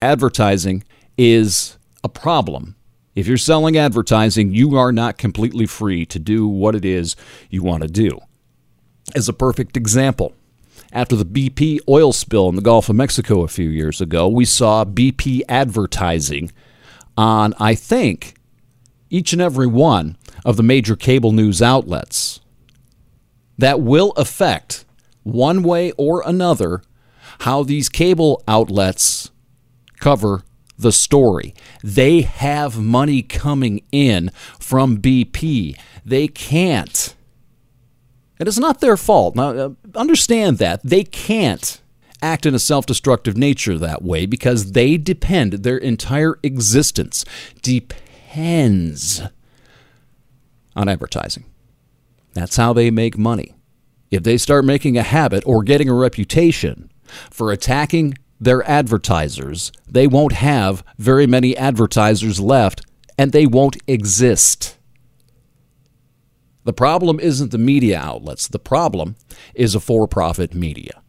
advertising is a problem. If you're selling advertising, you are not completely free to do what it is you want to do. As a perfect example, after the BP oil spill in the Gulf of Mexico a few years ago, we saw BP advertising on, I think, each and every one of the major cable news outlets. That will affect, one way or another, how these cable outlets cover the story. They have money coming in from BP. They can't. And it's not their fault. Now, uh, understand that. They can't act in a self destructive nature that way because they depend, their entire existence depends on advertising. That's how they make money. If they start making a habit or getting a reputation for attacking their advertisers, they won't have very many advertisers left and they won't exist. The problem isn't the media outlets, the problem is a for profit media.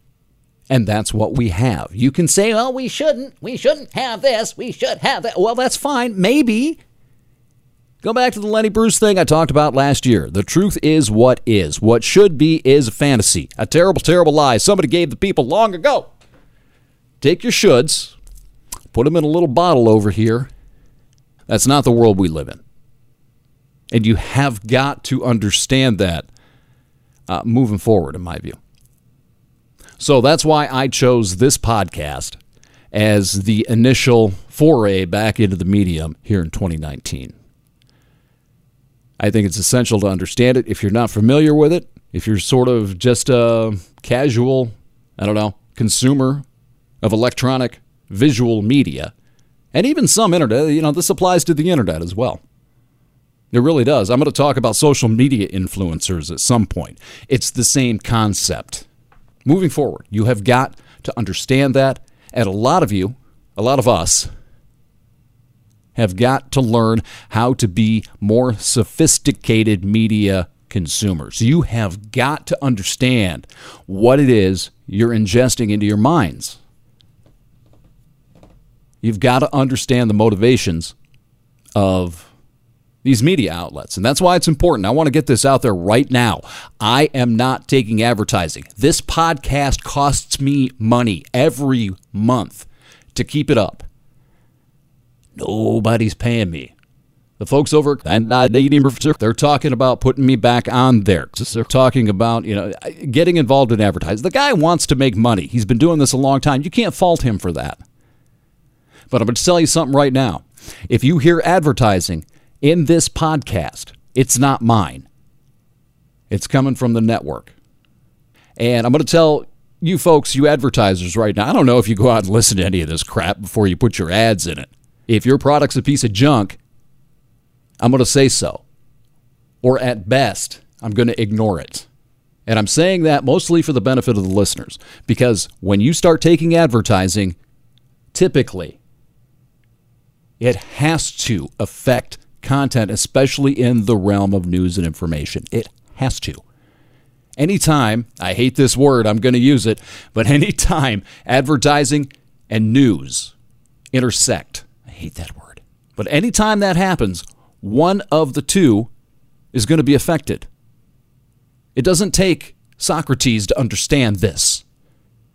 And that's what we have. You can say, well, we shouldn't. We shouldn't have this. We should have that. Well, that's fine. Maybe. Go back to the Lenny Bruce thing I talked about last year. The truth is what is. What should be is a fantasy. A terrible, terrible lie somebody gave the people long ago. Take your shoulds, put them in a little bottle over here. That's not the world we live in. And you have got to understand that uh, moving forward, in my view. So that's why I chose this podcast as the initial foray back into the medium here in 2019. I think it's essential to understand it. If you're not familiar with it, if you're sort of just a casual, I don't know, consumer of electronic visual media, and even some internet, you know, this applies to the internet as well. It really does. I'm going to talk about social media influencers at some point. It's the same concept. Moving forward, you have got to understand that. And a lot of you, a lot of us, have got to learn how to be more sophisticated media consumers. You have got to understand what it is you're ingesting into your minds. You've got to understand the motivations of these media outlets. And that's why it's important. I want to get this out there right now. I am not taking advertising. This podcast costs me money every month to keep it up. Nobody's paying me. The folks over and they're talking about putting me back on there. They're talking about, you know, getting involved in advertising. The guy wants to make money. He's been doing this a long time. You can't fault him for that. But I'm going to tell you something right now. If you hear advertising in this podcast. It's not mine, it's coming from the network. And I'm going to tell you folks, you advertisers right now, I don't know if you go out and listen to any of this crap before you put your ads in it. If your product's a piece of junk, I'm going to say so. Or at best, I'm going to ignore it. And I'm saying that mostly for the benefit of the listeners because when you start taking advertising, typically it has to affect content, especially in the realm of news and information. It has to. Anytime, I hate this word, I'm going to use it, but anytime advertising and news intersect, I hate that word, but anytime that happens, one of the two is going to be affected. It doesn't take Socrates to understand this.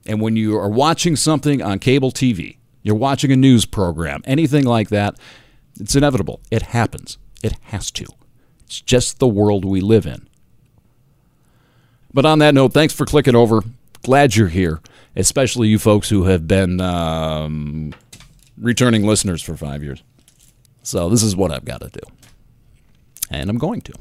And when you are watching something on cable TV, you're watching a news program, anything like that, it's inevitable. It happens. It has to. It's just the world we live in. But on that note, thanks for clicking over. Glad you're here, especially you folks who have been um, returning listeners for five years. So this is what I've got to do. And I'm going to.